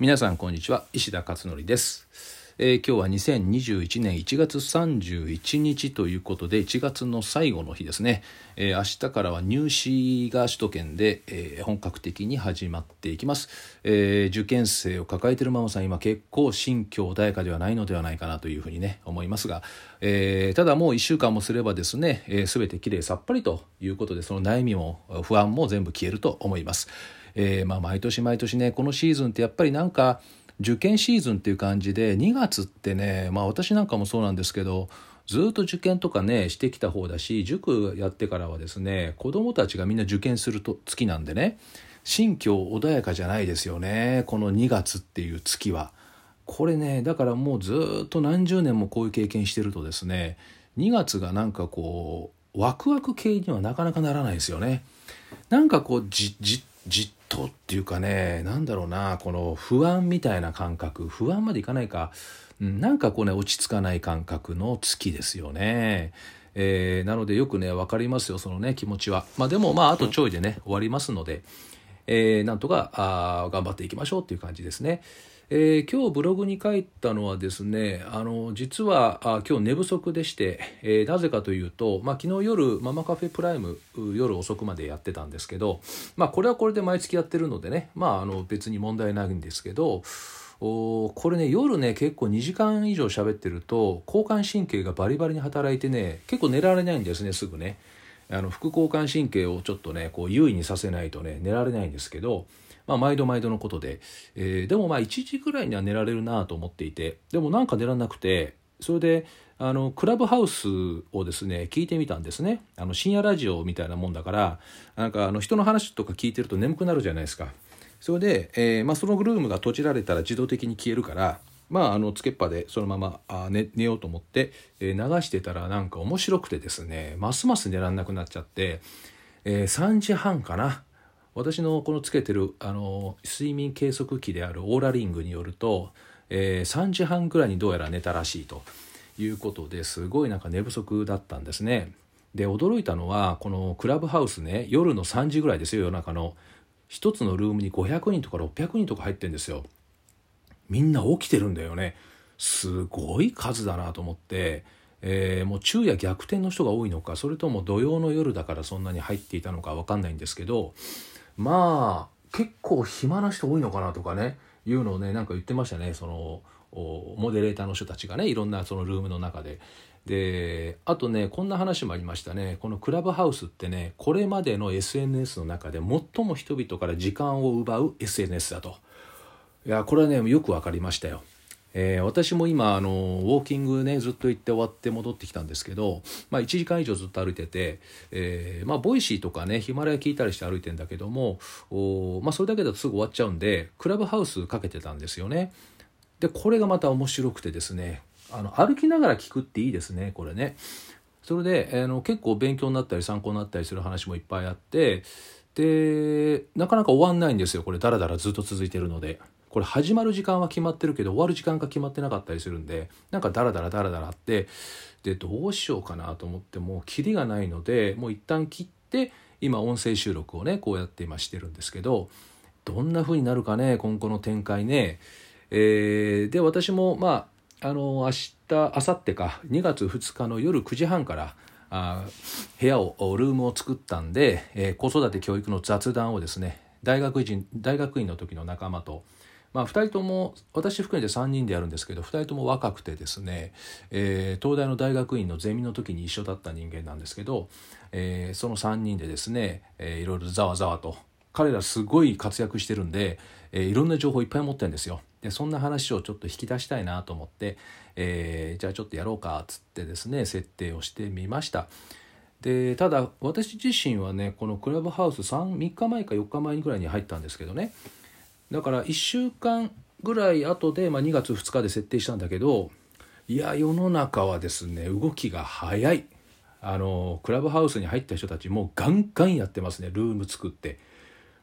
皆さんこんにちは。石田勝則です、えー今日は2021年1月31日ということで1月の最後の日ですね、えー明日からは入試が首都圏で、えー本格的に始まっていきます、え受験生を抱えているママさん今結構心境穏やかではないのではないかなというふうにね思いますが、えただもう1週間もすればですね、えー、全てきれいさっぱりということでその悩みも不安も全部消えると思います。えーまあ、毎年毎年ねこのシーズンってやっぱりなんか受験シーズンっていう感じで2月ってねまあ私なんかもそうなんですけどずっと受験とかねしてきた方だし塾やってからはですね子供たちがみんな受験すると月なんでね心境穏やかじゃないですよねこの2月っていう月は。これねだからもうずっと何十年もこういう経験してるとですね2月がなんかこうワクワク系にはなかなかならないですよね。なんかこうじじじっとっていうかねなんだろうなこの不安みたいな感覚不安までいかないか、なんかこうね落ち着かない感覚の月ですよね。えーなのでよくね分かりますよそのね気持ちは。まあでもまああとちょいでね終わりますので、えーなんとかあ頑張っていきましょうっていう感じですね。えー今日ブログに書いたのはですねあの実はあ今日寝不足でして、えーなぜかというと、まあ、昨日夜ママカフェプライム夜遅くまでやってたんですけど、まあ、これはこれで毎月やってるのでね、まあ、あの別に問題ないんですけどおこれね夜ね結構2時間以上喋ってると交感神経がバリバリに働いてね結構寝られないんですねすぐね。あの副交感神経をちょっとねこう優位にさせないとね寝られないんですけど、まあ、毎度毎度のことで、えーでもまあ1時ぐらいには寝られるなと思っていて。でもなんか寝らなくて。それであのクラブハウスをですね聞いてみたんですね。あの深夜ラジオみたいなもんだからなんかあの人の話とか聞いてると眠くなるじゃないですか。それで、えーまあ、そのグルームが閉じられたら自動的に消えるからまあ、あのつけっぱでそのままあ寝寝ようと思って、えー流してたらなんか面白くてですねますます寝らんなくなっちゃって、えー3時半かな。私のこのつけてるあの睡眠計測器であるオーラリングによると、えー3時半ぐらいにどうやら寝たらしいということですごいなんか寝不足だったんですね。で驚いたのはこのクラブハウスね夜の3時ぐらいですよ夜中の一つのルームに500人とか600人とか入ってんですよ。みんな起きてるんだよねすごい数だなと思って、えーもう昼夜逆転の人が多いのかそれとも土曜の夜だからそんなに入っていたのか分かんないんですけどまあ結構暇な人多いのかなとかねいうのをねなんか言ってましたねそのモデレーターの人たちがねいろんなそのルームの中で。であとねこんな話もありましたねこのクラブハウスってねこれまでの SNS の中で最も人々から時間を奪う SNS だと。いやこれはねよく分かりましたよ。えー私も今あのウォーキングねずっと行って終わって戻ってきたんですけど、まあ、1時間以上ずっと歩いてて、えーまあ、 Voicy とかねヒマラヤ聞いたりして歩いてんだけどもお、まあ、それだけだとすぐ終わっちゃうんでクラブハウスかけてたんですよね。でこれがまた面白くてですねあの歩きながら聞くっていいですねこれね。それであの結構勉強になったり参考になったりする話もいっぱいあってでなかなか終わんないんですよこれダラダラずっと続いてるのでこれ始まる時間は決まってるけど終わる時間が決まってなかったりするんでなんかダラダラダラダラってでどうしようかなと思ってもうキリがないのでもう一旦切って今音声収録をねこうやって今してるんですけどどんな風になるかね今後の展開ね。えーで私もまああの明日明後日か2月2日の夜9時半からあ部屋をルームを作ったんで、えー子育て教育の雑談をですね大学人大学院の時の仲間と、まあ、2人とも私含めて3人でやるんですけど2人とも若くてですね、えー東大の大学院のゼミの時に一緒だった人間なんですけど、えーその3人でですね、えーいろいろざわざわと彼らすごい活躍してるんで、えーいろんな情報いっぱい持ってるんですよ。でそんな話をちょっと引き出したいなと思って、えーじゃあちょっとやろうかっつってですね設定をしてみました。でただ私自身はねこのクラブハウス 3, 3日前か4日前ぐらいに入ったんですけどねだから1週間ぐらい後で、まあ、2月2日で設定したんだけどいや世の中はですね動きが早い。あのクラブハウスに入った人たちもうガンガンやってますねルーム作って。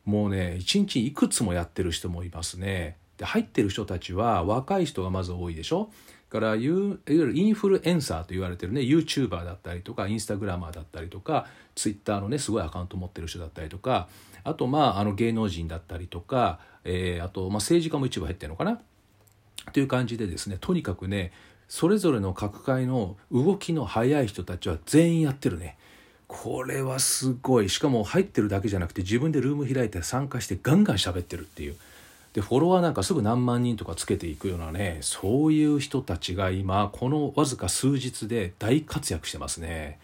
もうね一日いくつもやってる人もいますね。で入ってる人たちは若い人がまず多いでしょ。からいわゆるインフルエンサーと言われてるね YouTuber だったりとかインスタグラマーだったりとか Twitter のねすごいアカウント持ってる人だったりとかあとまああの芸能人だったりとか、えー、あとまあ政治家も一部入ってるのかな？という感じでですねとにかくねそれぞれの各界の動きの速い人たちは全員やってるね。これはすごい。しかも入ってるだけじゃなくて自分でルーム開いて参加してガンガン喋ってるっていう。でフォロワーなんかすぐ何万人とかつけていくようなねそういう人たちが今このわずか数日で大活躍してますね。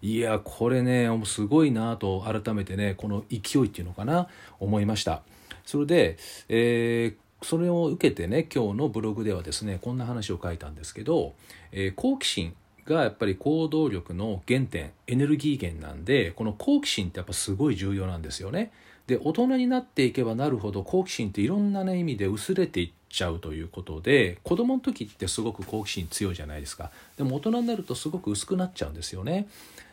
いやこれねすごいなと改めてねこの勢いっていうのかな思いました。それで、えー、それを受けてね今日のブログではですねこんな話を書いたんですけど、えー、好奇心がやっぱり行動力の原点エネルギー源なんでこの好奇心ってやっぱすごい重要なんですよね。で大人になっていけばなるほど好奇心っていろんな、ね、意味で薄れていっちゃうということで子供の時ってすごく好奇心強いじゃないですかでも大人になるとすごく薄くなっちゃうんですよね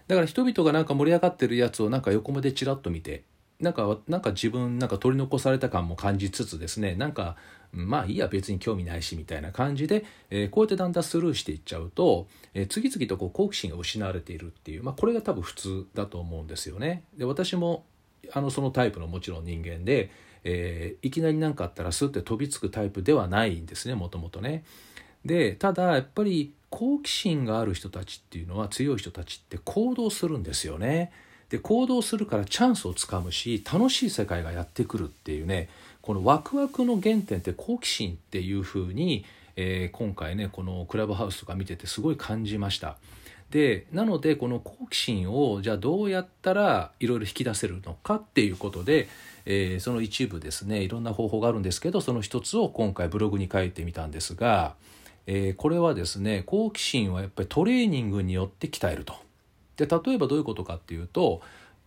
だから人々がなんか盛り上がってるやつをなんか横目でチラッと見てなんかなんか自分なんか取り残された感も感じつつですねなんかまあいいや別に興味ないしみたいな感じで、えー、こうやってだんだんスルーしていっちゃうと、えー、次々とこう好奇心が失われているっていう、まあ、これが多分普通だと思うんですよね。で私もあのそのタイプのもちろん人間で、えー、いきなり何かあったらスッて飛びつくタイプではないんですねもともとね。でただやっぱり好奇心がある人たちっていうのは強い人たちって行動するんですよね。で行動するからチャンスをつかむし楽しい世界がやってくるっていうねこのワクワクの原点って好奇心っていうふうに、えー、今回ねこのクラブハウスとか見ててすごい感じました。でなのでこの好奇心をじゃあどうやったらいろいろ引き出せるのかっていうことで、えー、その一部ですねいろんな方法があるんですけどその一つを今回ブログに書いてみたんですが、えー、これはですね好奇心はやっぱりトレーニングによって鍛えると。で例えばどういうことかっていうと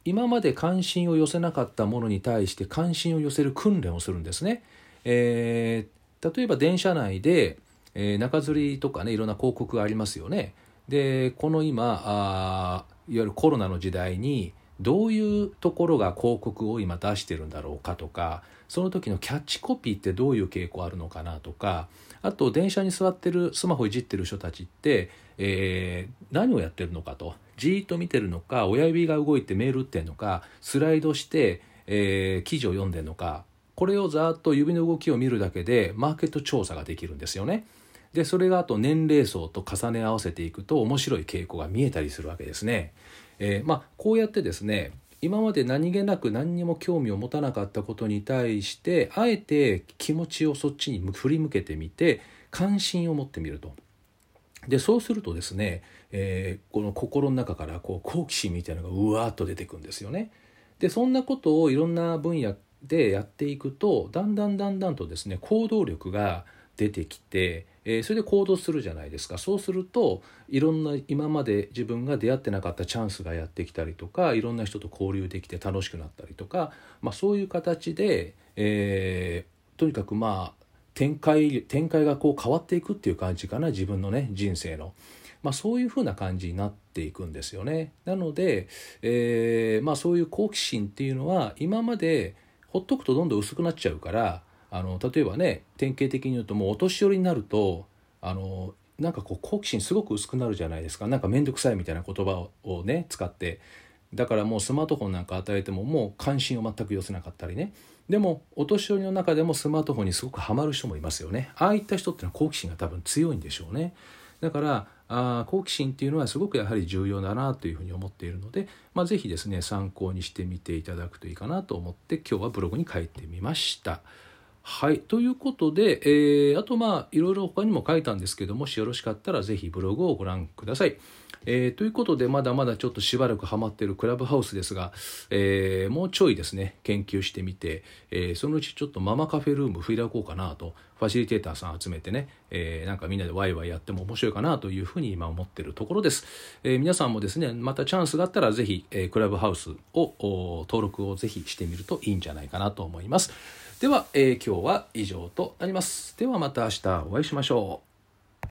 今まで関心を寄せなかったものに対して関心を寄せる訓練をするんですね。えー、例えば電車内で、えー、中吊りとかねいろんな広告がありますよね。でこの今あいわゆるコロナの時代にどういうところが広告を今出してるんだろうかとかその時のキャッチコピーってどういう傾向あるのかなとかあと電車に座ってるスマホいじってる人たちって、えー、何をやってるのかとじーっと見てるのか親指が動いてメール打ってんのかスライドして、えー、記事を読んでんのかこれをざっと指の動きを見るだけでマーケット調査ができるんですよね。でそれがあと年齢層と重ね合わせていくと面白い傾向が見えたりするわけですね。えー、まあ、こうやってですね今まで何気なく何にも興味を持たなかったことに対してあえて気持ちをそっちに振り向けてみて関心を持ってみると。でそうするとですね、えー、この心の中からこう好奇心みたいなのがうわーっと出てくるんですよね。でそんなことをいろんな分野でやっていくとだんだんだんだんとですね行動力が出てきて、えー、それで行動するじゃないですかそうするといろんな今まで自分が出会ってなかったチャンスがやってきたりとかいろんな人と交流できて楽しくなったりとか、まあ、そういう形で、えー、とにかくまあ展開展開がこう変わっていくっていう感じかな自分のね人生の。まあ、そういうふうな感じになっていくんですよね。なので、えー、まあ、そういう好奇心っていうのは今までほっとくとどんどん薄くなっちゃうからあの例えばね典型的に言うともうお年寄りになるとあのなんかこう好奇心すごく薄くなるじゃないですかなんか面倒くさいみたいな言葉をね使ってだからもうスマートフォンなんか与えてももう関心を全く寄せなかったりね。でもお年寄りの中でもスマートフォンにすごくハマる人もいますよね。ああいった人っていうのは好奇心が多分強いんでしょうね。だからあ好奇心っていうのはすごくやはり重要だなというふうに思っているので、まあ、是非ですね参考にしてみていただくといいかなと思って今日はブログに書いてみました。はい。ということで、えー、あとまあ、いろいろ他にも書いたんですけどももしよろしかったらぜひブログをご覧ください。えー、ということで、まだまだちょっとしばらくハマってるクラブハウスですが、えー、もうちょいですね、研究してみて、えー、そのうちちょっとママカフェルーム開こうかなと、ファシリテーターさん集めてね、えなんかみんなでワイワイやっても面白いかなというふうに今思ってるところです。え皆さんもですね、またチャンスがあったらぜひ、えクラブハウスを登録をぜひしてみるといいんじゃないかなと思います。では、え今日は以上となります。ではまた明日お会いしましょう。